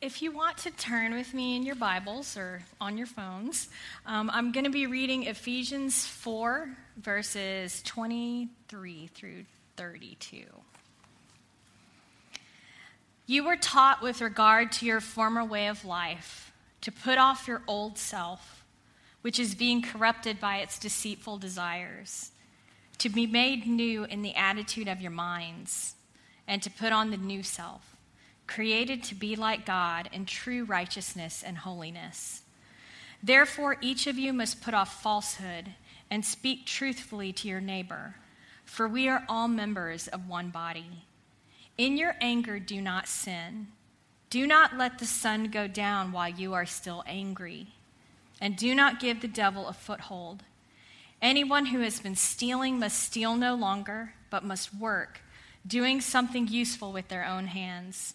if you want to turn with me in your Bibles or on your phones, um, I'm going to be reading Ephesians 4, verses 23 through 32. You were taught with regard to your former way of life to put off your old self, which is being corrupted by its deceitful desires, to be made new in the attitude of your minds, and to put on the new self created to be like God in true righteousness and holiness. Therefore, each of you must put off falsehood and speak truthfully to your neighbor, for we are all members of one body. In your anger, do not sin. Do not let the sun go down while you are still angry, and do not give the devil a foothold. Anyone who has been stealing must steal no longer, but must work, doing something useful with their own hands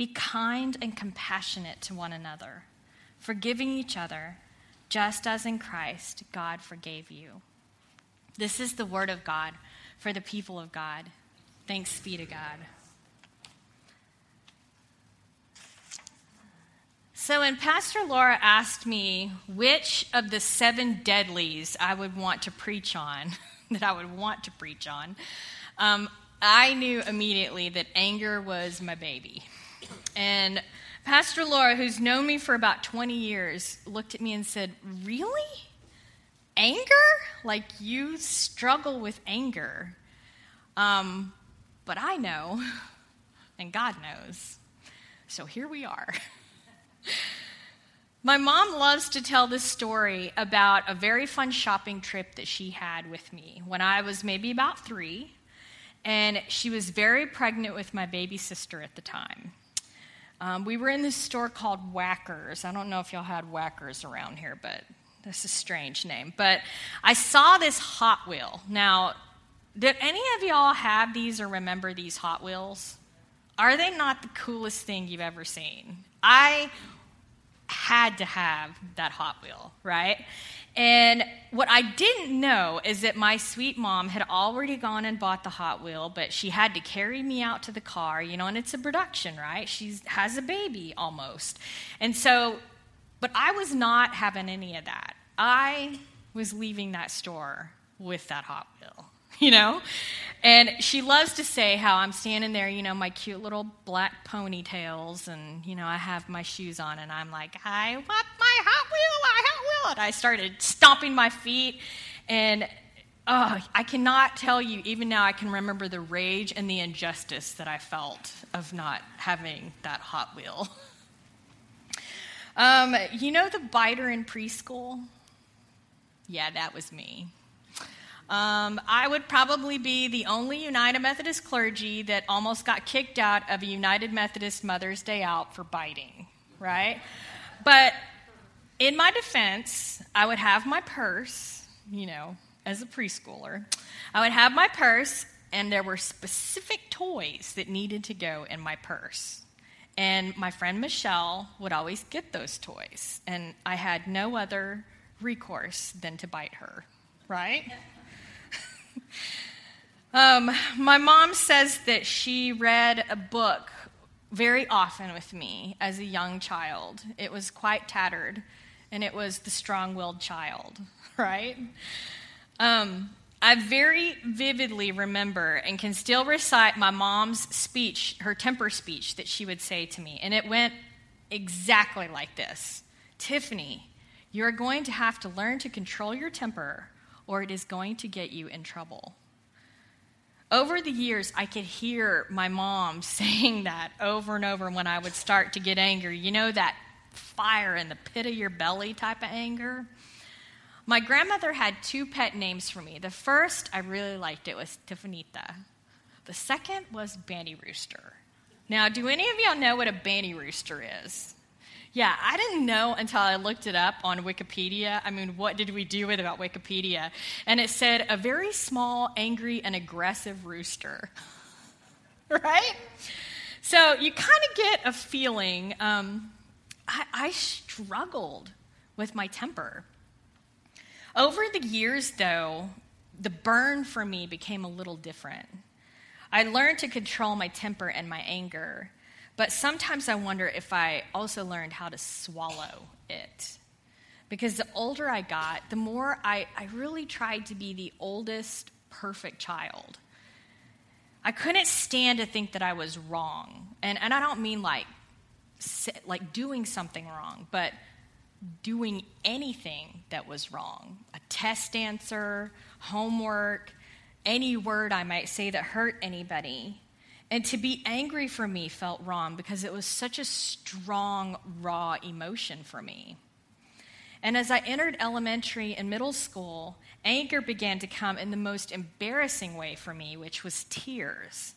Be kind and compassionate to one another, forgiving each other, just as in Christ God forgave you. This is the word of God for the people of God. Thanks be to God. So, when Pastor Laura asked me which of the seven deadlies I would want to preach on, that I would want to preach on, um, I knew immediately that anger was my baby. And Pastor Laura, who's known me for about 20 years, looked at me and said, Really? Anger? Like you struggle with anger. Um, but I know, and God knows. So here we are. My mom loves to tell this story about a very fun shopping trip that she had with me when I was maybe about three, and she was very pregnant with my baby sister at the time. Um, we were in this store called Whackers. I don't know if y'all had Whackers around here, but that's a strange name. But I saw this Hot Wheel. Now, did any of y'all have these or remember these Hot Wheels? Are they not the coolest thing you've ever seen? I had to have that Hot Wheel, right? And what I didn't know is that my sweet mom had already gone and bought the Hot Wheel, but she had to carry me out to the car, you know, and it's a production, right? She has a baby almost. And so, but I was not having any of that. I was leaving that store with that Hot Wheel. you know? And she loves to say how I'm standing there, you know, my cute little black ponytails, and, you know, I have my shoes on, and I'm like, I want my Hot Wheel, my Hot Wheel. And I started stomping my feet, and oh, I cannot tell you, even now, I can remember the rage and the injustice that I felt of not having that Hot Wheel. Um, you know the biter in preschool? Yeah, that was me. Um, I would probably be the only United Methodist clergy that almost got kicked out of a United Methodist Mother's Day Out for biting, right? But in my defense, I would have my purse, you know, as a preschooler. I would have my purse, and there were specific toys that needed to go in my purse. And my friend Michelle would always get those toys, and I had no other recourse than to bite her, right? Um, my mom says that she read a book very often with me as a young child. It was quite tattered, and it was The Strong Willed Child, right? Um, I very vividly remember and can still recite my mom's speech, her temper speech that she would say to me. And it went exactly like this Tiffany, you're going to have to learn to control your temper or it is going to get you in trouble. Over the years, I could hear my mom saying that over and over when I would start to get angry. You know, that fire in the pit of your belly type of anger? My grandmother had two pet names for me. The first, I really liked it, was Tiffanita. The second was Banty Rooster. Now, do any of y'all know what a Banty Rooster is? Yeah, I didn't know until I looked it up on Wikipedia. I mean, what did we do with about Wikipedia? And it said a very small, angry, and aggressive rooster. right? So you kind of get a feeling. Um, I, I struggled with my temper. Over the years, though, the burn for me became a little different. I learned to control my temper and my anger, but sometimes I wonder if I also learned how to swallow it. Because the older I got, the more I, I really tried to be the oldest perfect child. I couldn't stand to think that I was wrong. And, and I don't mean like, like doing something wrong, but doing anything that was wrong a test answer, homework, any word I might say that hurt anybody. And to be angry for me felt wrong because it was such a strong, raw emotion for me. And as I entered elementary and middle school, anger began to come in the most embarrassing way for me, which was tears.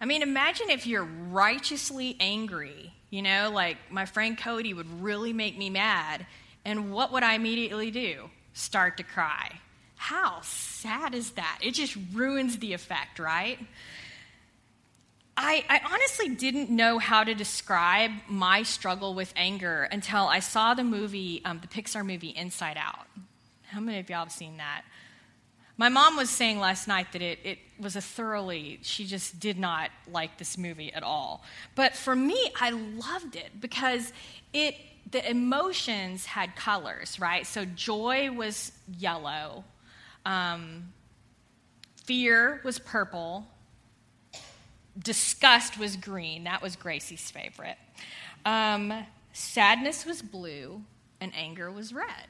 I mean, imagine if you're righteously angry, you know, like my friend Cody would really make me mad. And what would I immediately do? Start to cry. How sad is that? It just ruins the effect, right? I, I, honestly didn't know how to describe my struggle with anger until I saw the movie, um, the Pixar movie Inside Out. How many of y'all have seen that? My mom was saying last night that it, it was a thoroughly, she just did not like this movie at all. But for me, I loved it because it, the emotions had colors, right? So joy was yellow, um, fear was purple, disgust was green. That was Gracie's favorite. Um, sadness was blue, and anger was red.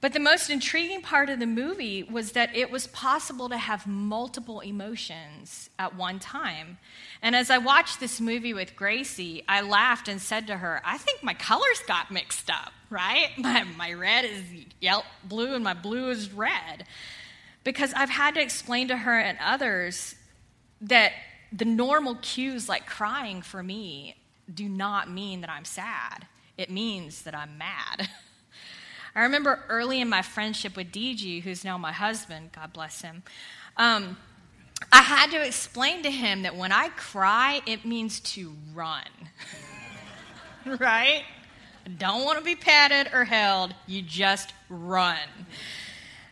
But the most intriguing part of the movie was that it was possible to have multiple emotions at one time. And as I watched this movie with Gracie, I laughed and said to her, I think my colors got mixed up, right? My, my red is yellow, blue and my blue is red. Because I've had to explain to her and others that the normal cues like crying for me do not mean that I'm sad. It means that I'm mad. I remember early in my friendship with DG, who's now my husband, God bless him, um, I had to explain to him that when I cry, it means to run. right? Don't want to be patted or held, you just run.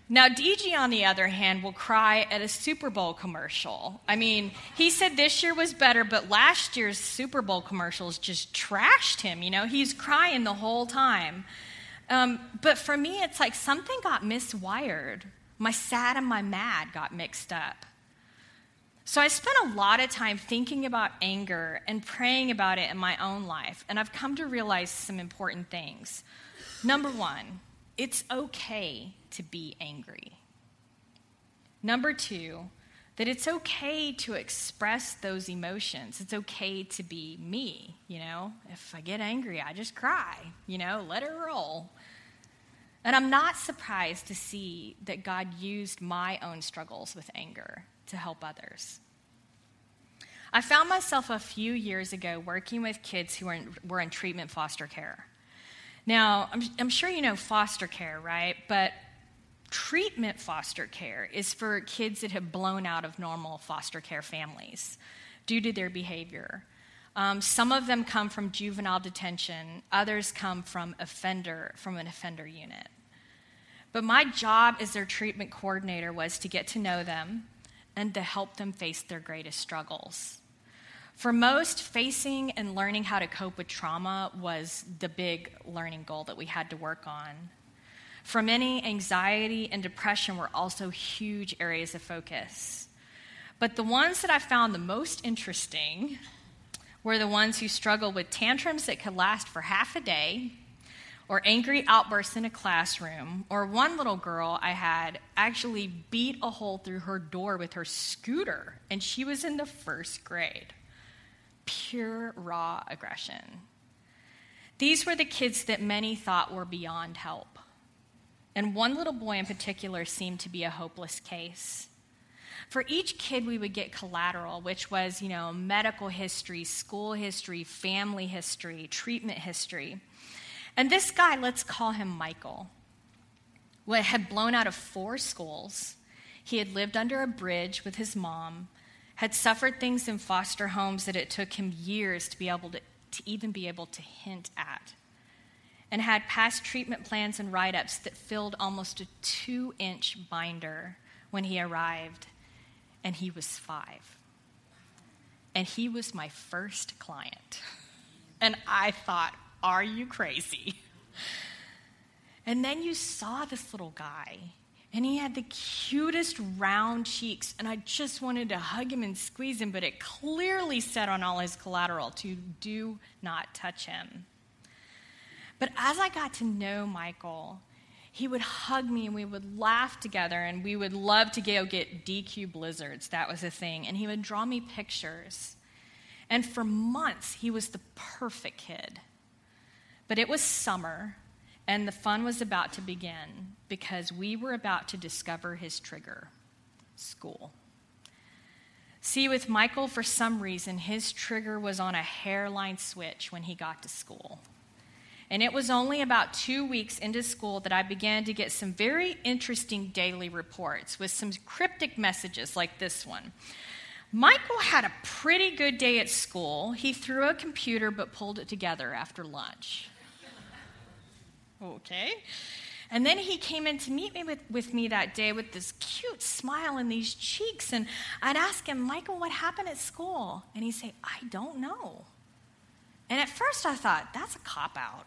Now, DG, on the other hand, will cry at a Super Bowl commercial. I mean, he said this year was better, but last year's Super Bowl commercials just trashed him. You know, he's crying the whole time. Um, but for me, it's like something got miswired. My sad and my mad got mixed up. So I spent a lot of time thinking about anger and praying about it in my own life, and I've come to realize some important things. Number one, it's okay to be angry. Number two, that it's okay to express those emotions. It's okay to be me, you know? If I get angry, I just cry, you know, let it roll. And I'm not surprised to see that God used my own struggles with anger to help others. I found myself a few years ago working with kids who were in, were in treatment foster care. Now, I'm, I'm sure you know foster care, right? But treatment foster care is for kids that have blown out of normal foster care families due to their behavior. Um, some of them come from juvenile detention, others come from offender from an offender unit. But my job as their treatment coordinator was to get to know them and to help them face their greatest struggles. For most, facing and learning how to cope with trauma was the big learning goal that we had to work on. For many, anxiety and depression were also huge areas of focus. But the ones that I found the most interesting were the ones who struggled with tantrums that could last for half a day, or angry outbursts in a classroom, or one little girl I had actually beat a hole through her door with her scooter, and she was in the first grade pure, raw aggression. These were the kids that many thought were beyond help. And one little boy in particular seemed to be a hopeless case. For each kid, we would get collateral, which was, you know, medical history, school history, family history, treatment history. And this guy, let's call him Michael, had blown out of four schools. He had lived under a bridge with his mom, had suffered things in foster homes that it took him years to be able to, to even be able to hint at, and had past treatment plans and write ups that filled almost a two inch binder when he arrived and he was five. And he was my first client. And I thought, are you crazy? And then you saw this little guy, and he had the cutest round cheeks, and I just wanted to hug him and squeeze him, but it clearly said on all his collateral to do not touch him. But as I got to know Michael, he would hug me and we would laugh together and we would love to go get DQ blizzards. That was a thing. And he would draw me pictures. And for months, he was the perfect kid. But it was summer and the fun was about to begin because we were about to discover his trigger school. See, with Michael, for some reason, his trigger was on a hairline switch when he got to school. And it was only about two weeks into school that I began to get some very interesting daily reports with some cryptic messages like this one. Michael had a pretty good day at school. He threw a computer but pulled it together after lunch. Okay. And then he came in to meet me with, with me that day with this cute smile and these cheeks. And I'd ask him, Michael, what happened at school? And he'd say, I don't know. And at first I thought, that's a cop out.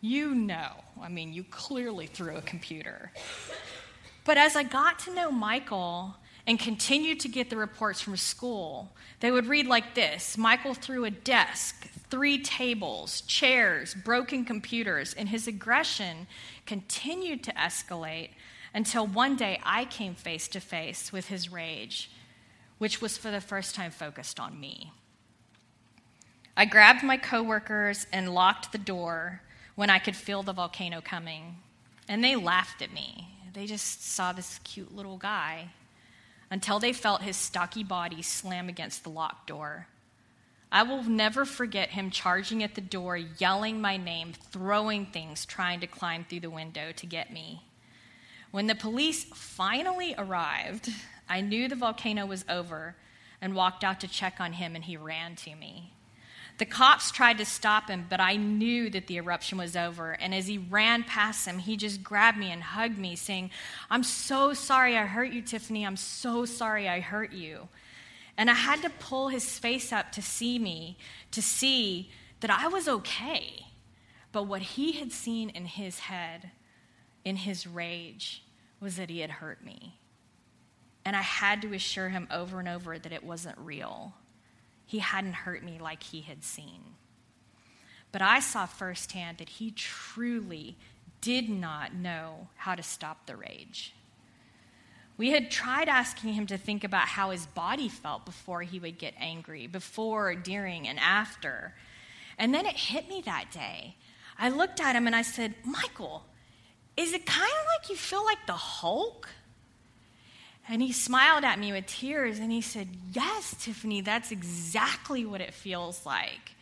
You know. I mean, you clearly threw a computer. But as I got to know Michael and continued to get the reports from school, they would read like this Michael threw a desk, three tables, chairs, broken computers, and his aggression continued to escalate until one day I came face to face with his rage, which was for the first time focused on me. I grabbed my coworkers and locked the door when I could feel the volcano coming. And they laughed at me. They just saw this cute little guy until they felt his stocky body slam against the locked door. I will never forget him charging at the door, yelling my name, throwing things, trying to climb through the window to get me. When the police finally arrived, I knew the volcano was over and walked out to check on him, and he ran to me. The cops tried to stop him, but I knew that the eruption was over. And as he ran past him, he just grabbed me and hugged me, saying, I'm so sorry I hurt you, Tiffany. I'm so sorry I hurt you. And I had to pull his face up to see me, to see that I was okay. But what he had seen in his head, in his rage, was that he had hurt me. And I had to assure him over and over that it wasn't real he hadn't hurt me like he had seen. But I saw firsthand that he truly did not know how to stop the rage. We had tried asking him to think about how his body felt before he would get angry, before, during, and after. And then it hit me that day. I looked at him and I said, Michael, is it kind of like you feel like the Hulk? And he smiled at me with tears and he said, Yes, Tiffany, that's exactly what it feels like.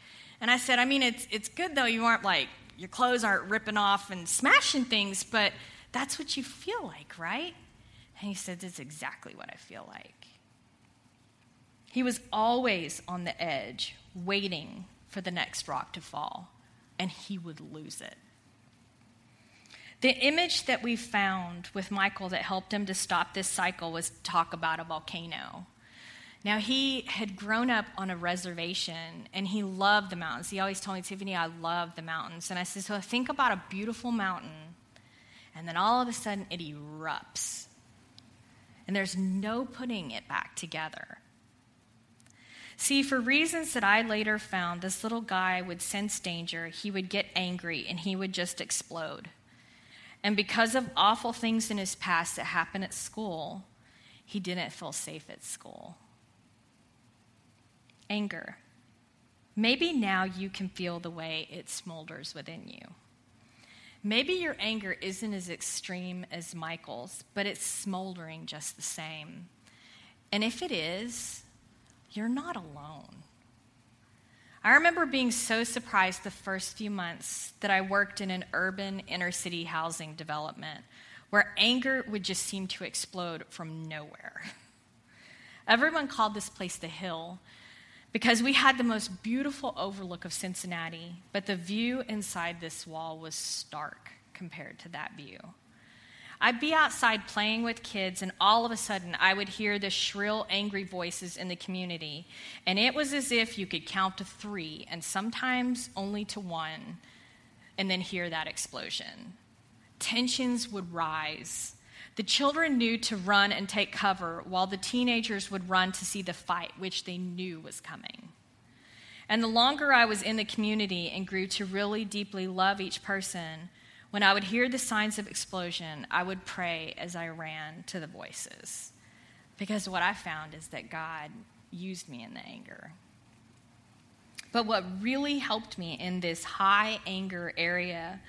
And I said, I mean, it's, it's good though, you aren't like, your clothes aren't ripping off and smashing things, but that's what you feel like, right? And he said, That's exactly what I feel like. He was always on the edge, waiting for the next rock to fall, and he would lose it. The image that we found with Michael that helped him to stop this cycle was talk about a volcano. Now, he had grown up on a reservation and he loved the mountains. He always told me, Tiffany, I love the mountains. And I said, So think about a beautiful mountain, and then all of a sudden it erupts. And there's no putting it back together. See, for reasons that I later found, this little guy would sense danger, he would get angry, and he would just explode. And because of awful things in his past that happened at school, he didn't feel safe at school. Anger. Maybe now you can feel the way it smolders within you. Maybe your anger isn't as extreme as Michael's, but it's smoldering just the same. And if it is, you're not alone. I remember being so surprised the first few months that I worked in an urban inner city housing development where anger would just seem to explode from nowhere. Everyone called this place the Hill because we had the most beautiful overlook of Cincinnati, but the view inside this wall was stark compared to that view. I'd be outside playing with kids, and all of a sudden, I would hear the shrill, angry voices in the community. And it was as if you could count to three, and sometimes only to one, and then hear that explosion. Tensions would rise. The children knew to run and take cover, while the teenagers would run to see the fight, which they knew was coming. And the longer I was in the community and grew to really deeply love each person, when I would hear the signs of explosion, I would pray as I ran to the voices. Because what I found is that God used me in the anger. But what really helped me in this high anger area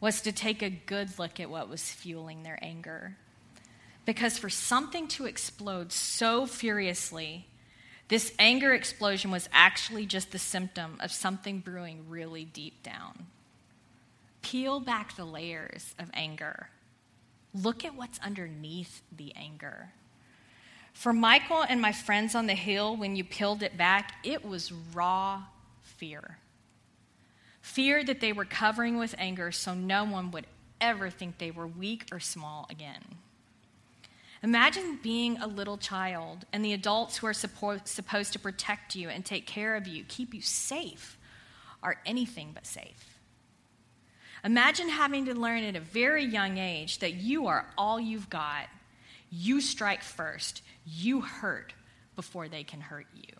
was to take a good look at what was fueling their anger. Because for something to explode so furiously, this anger explosion was actually just the symptom of something brewing really deep down. Peel back the layers of anger. Look at what's underneath the anger. For Michael and my friends on the hill, when you peeled it back, it was raw fear. Fear that they were covering with anger so no one would ever think they were weak or small again. Imagine being a little child and the adults who are suppo- supposed to protect you and take care of you, keep you safe, are anything but safe. Imagine having to learn at a very young age that you are all you've got. You strike first, you hurt before they can hurt you.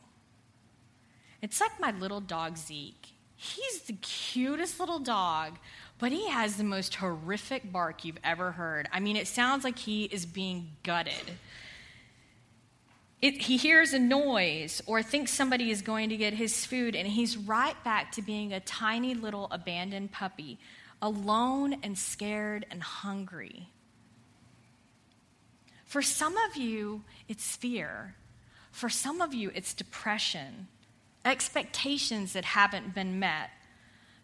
It's like my little dog Zeke. He's the cutest little dog, but he has the most horrific bark you've ever heard. I mean, it sounds like he is being gutted. It, he hears a noise or thinks somebody is going to get his food, and he's right back to being a tiny little abandoned puppy alone and scared and hungry. For some of you, it's fear. For some of you, it's depression, expectations that haven't been met.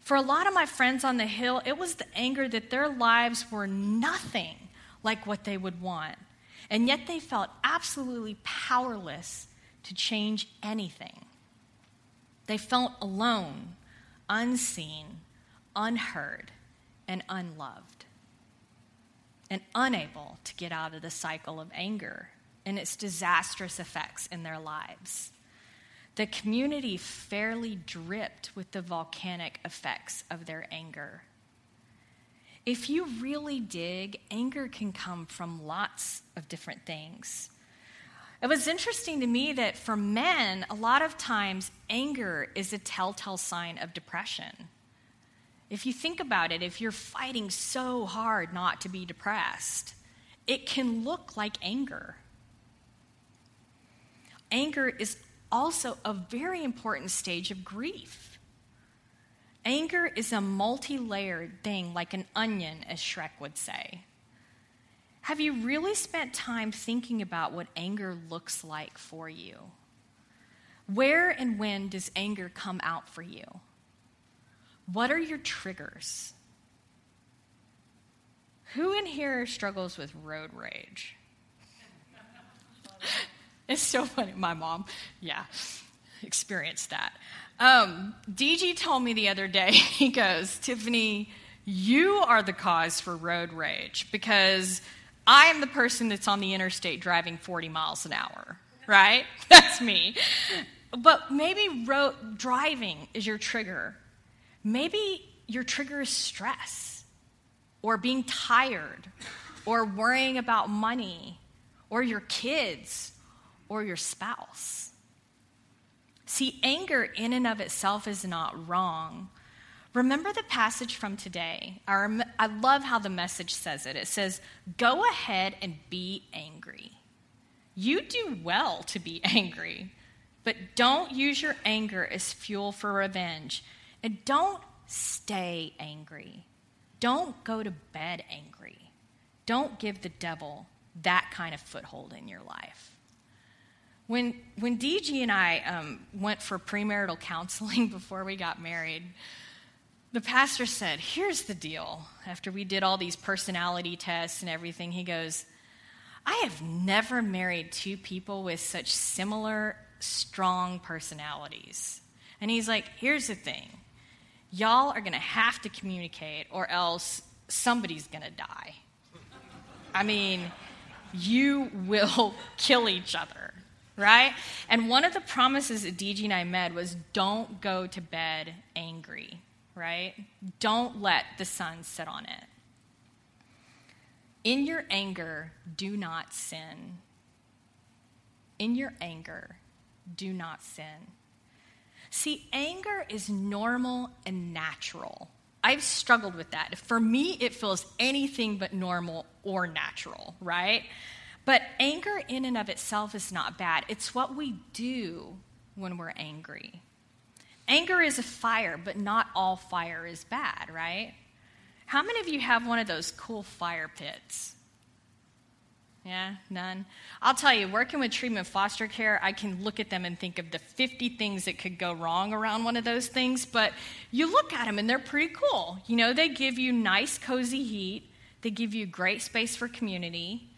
For a lot of my friends on the Hill, it was the anger that their lives were nothing like what they would want. And yet they felt absolutely powerless to change anything. They felt alone, unseen, unheard and unloved and unable to get out of the cycle of anger and its disastrous effects in their lives. The community fairly dripped with the volcanic effects of their anger. If you really dig, anger can come from lots of different things. It was interesting to me that for men, a lot of times anger is a telltale sign of depression. If you think about it, if you're fighting so hard not to be depressed, it can look like anger. Anger is also a very important stage of grief. Anger is a multi layered thing, like an onion, as Shrek would say. Have you really spent time thinking about what anger looks like for you? Where and when does anger come out for you? What are your triggers? Who in here struggles with road rage? it's so funny. My mom, yeah, experienced that. Um, DG told me the other day, he goes, Tiffany, you are the cause for road rage because I am the person that's on the interstate driving 40 miles an hour, right? That's me. But maybe road driving is your trigger. Maybe your trigger is stress, or being tired, or worrying about money, or your kids, or your spouse. See, anger in and of itself is not wrong. Remember the passage from today. I love how the message says it. It says, Go ahead and be angry. You do well to be angry, but don't use your anger as fuel for revenge. And don't stay angry. Don't go to bed angry. Don't give the devil that kind of foothold in your life. When, when DG and I um, went for premarital counseling before we got married, the pastor said, Here's the deal. After we did all these personality tests and everything, he goes, I have never married two people with such similar, strong personalities. And he's like, Here's the thing y'all are going to have to communicate, or else somebody's going to die. I mean, you will kill each other, right? And one of the promises that DG and I made was don't go to bed angry right? Don't let the sun sit on it. In your anger, do not sin. In your anger, do not sin. See, anger is normal and natural. I've struggled with that. For me, it feels anything but normal or natural, right? But anger in and of itself is not bad. It's what we do when we're angry. Anger is a fire, but not all fire is bad, right? How many of you have one of those cool fire pits? Yeah, none. I'll tell you, working with treatment foster care, I can look at them and think of the 50 things that could go wrong around one of those things, but you look at them and they're pretty cool. You know, they give you nice, cozy heat, they give you great space for community.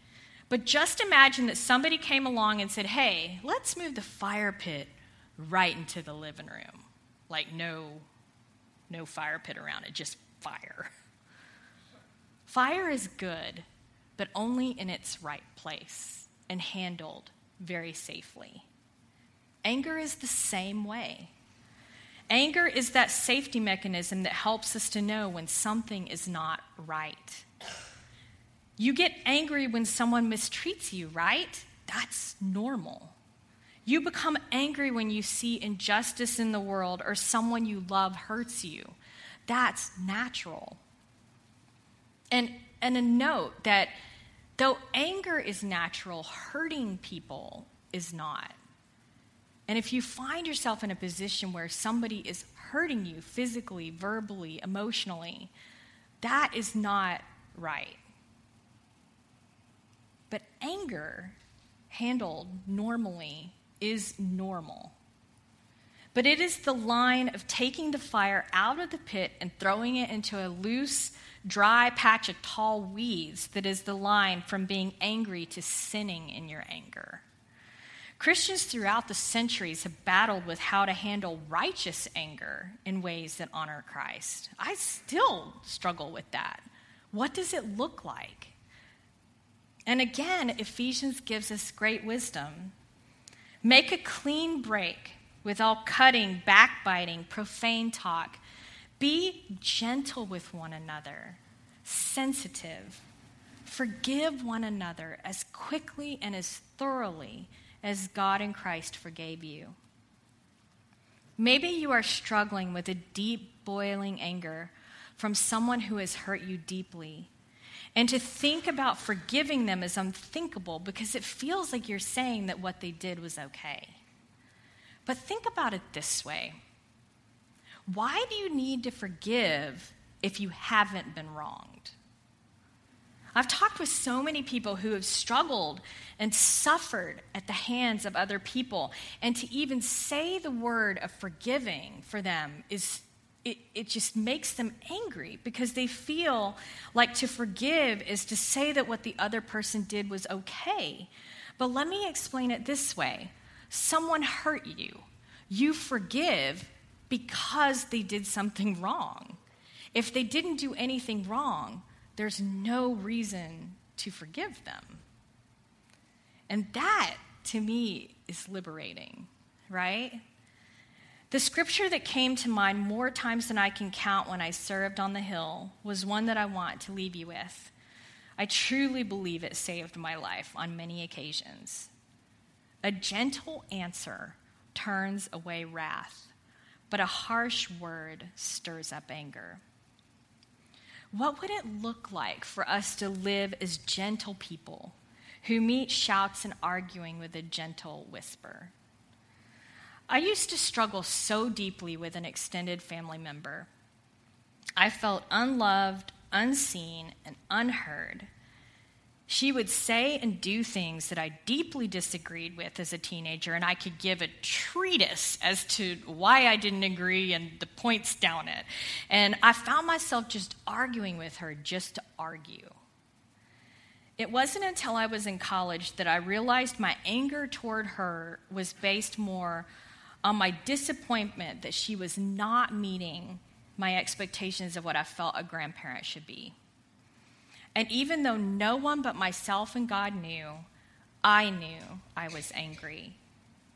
But just imagine that somebody came along and said, hey, let's move the fire pit right into the living room like no no fire pit around it, just fire. Fire is good, but only in its right place and handled very safely. Anger is the same way. Anger is that safety mechanism that helps us to know when something is not right. You get angry when someone mistreats you, right? That's normal. You become angry when you see injustice in the world or someone you love hurts you. That's natural. And, and a note that though anger is natural, hurting people is not. And if you find yourself in a position where somebody is hurting you physically, verbally, emotionally, that is not right. But anger, handled normally, is normal. But it is the line of taking the fire out of the pit and throwing it into a loose, dry patch of tall weeds that is the line from being angry to sinning in your anger. Christians throughout the centuries have battled with how to handle righteous anger in ways that honor Christ. I still struggle with that. What does it look like? And again, Ephesians gives us great wisdom. Make a clean break with all cutting, backbiting, profane talk. Be gentle with one another, sensitive. Forgive one another as quickly and as thoroughly as God in Christ forgave you. Maybe you are struggling with a deep, boiling anger from someone who has hurt you deeply and to think about forgiving them is unthinkable because it feels like you're saying that what they did was okay. But think about it this way why do you need to forgive if you haven't been wronged? I've talked with so many people who have struggled and suffered at the hands of other people, and to even say the word of forgiving for them is it, it just makes them angry because they feel like to forgive is to say that what the other person did was okay. But let me explain it this way someone hurt you, you forgive because they did something wrong. If they didn't do anything wrong, there's no reason to forgive them. And that, to me, is liberating, right? The scripture that came to mind more times than I can count when I served on the Hill was one that I want to leave you with. I truly believe it saved my life on many occasions. A gentle answer turns away wrath, but a harsh word stirs up anger. What would it look like for us to live as gentle people who meet shouts and arguing with a gentle whisper? I used to struggle so deeply with an extended family member. I felt unloved, unseen, and unheard. She would say and do things that I deeply disagreed with as a teenager, and I could give a treatise as to why I didn't agree and the points down it. And I found myself just arguing with her just to argue. It wasn't until I was in college that I realized my anger toward her was based more on my disappointment that she was not meeting my expectations of what I felt a grandparent should be. And even though no one but myself and God knew, I knew I was angry.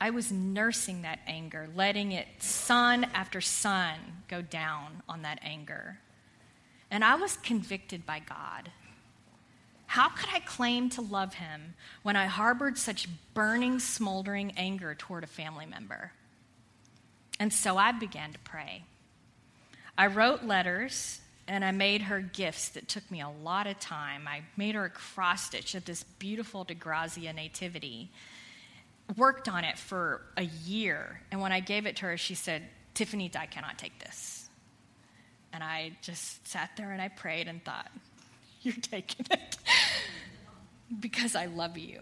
I was nursing that anger, letting it sun after sun go down on that anger. And I was convicted by God. How could I claim to love him when I harbored such burning, smoldering anger toward a family member? And so I began to pray. I wrote letters and I made her gifts that took me a lot of time. I made her a cross stitch of this beautiful DeGrazia nativity. Worked on it for a year, and when I gave it to her, she said, Tiffany, I cannot take this. And I just sat there and I prayed and thought, You're taking it because I love you.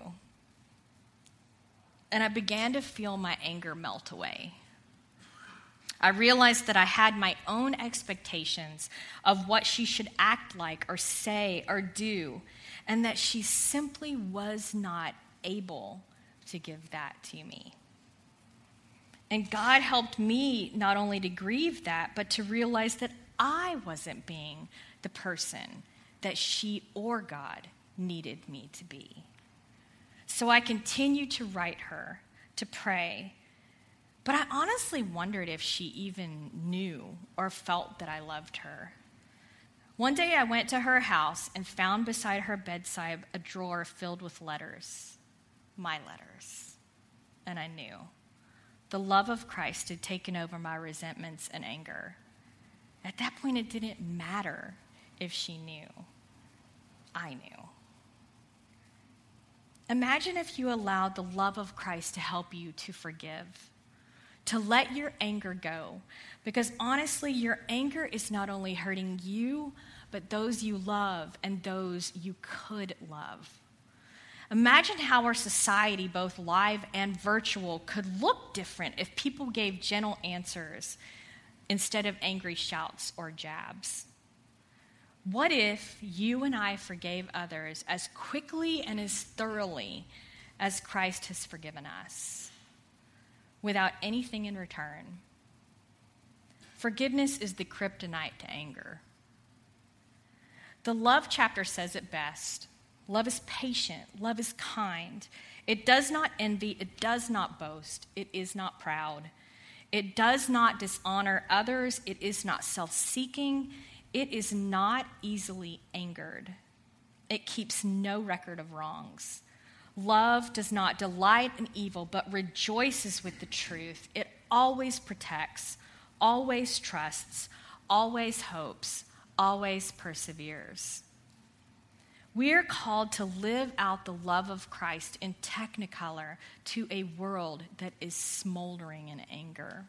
And I began to feel my anger melt away. I realized that I had my own expectations of what she should act like or say or do, and that she simply was not able to give that to me. And God helped me not only to grieve that, but to realize that I wasn't being the person that she or God needed me to be. So I continued to write her, to pray, but I honestly wondered if she even knew or felt that I loved her. One day I went to her house and found beside her bedside a drawer filled with letters, my letters. And I knew. The love of Christ had taken over my resentments and anger. At that point, it didn't matter if she knew. I knew. Imagine if you allowed the love of Christ to help you to forgive to let your anger go. Because honestly, your anger is not only hurting you, but those you love and those you could love. Imagine how our society, both live and virtual, could look different if people gave gentle answers instead of angry shouts or jabs. What if you and I forgave others as quickly and as thoroughly as Christ has forgiven us? Without anything in return. Forgiveness is the kryptonite to anger. The love chapter says it best love is patient, love is kind. It does not envy, it does not boast, it is not proud. It does not dishonor others, it is not self seeking, it is not easily angered. It keeps no record of wrongs. Love does not delight in evil, but rejoices with the truth. It always protects, always trusts, always hopes, always perseveres. We are called to live out the love of Christ in technicolor to a world that is smoldering in anger.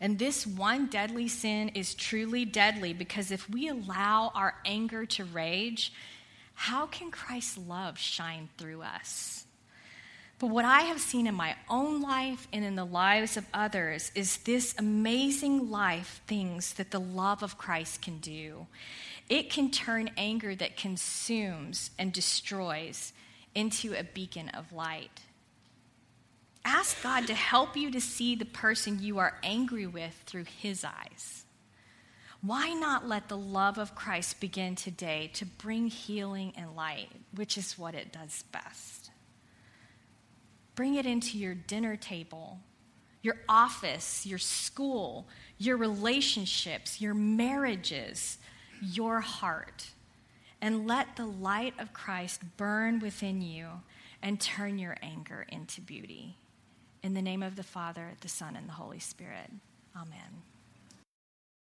And this one deadly sin is truly deadly because if we allow our anger to rage, how can Christ's love shine through us? But what I have seen in my own life and in the lives of others is this amazing life things that the love of Christ can do. It can turn anger that consumes and destroys into a beacon of light. Ask God to help you to see the person you are angry with through his eyes. Why not let the love of Christ begin today to bring healing and light, which is what it does best? Bring it into your dinner table, your office, your school, your relationships, your marriages, your heart. And let the light of Christ burn within you and turn your anger into beauty. In the name of the Father, the Son, and the Holy Spirit. Amen.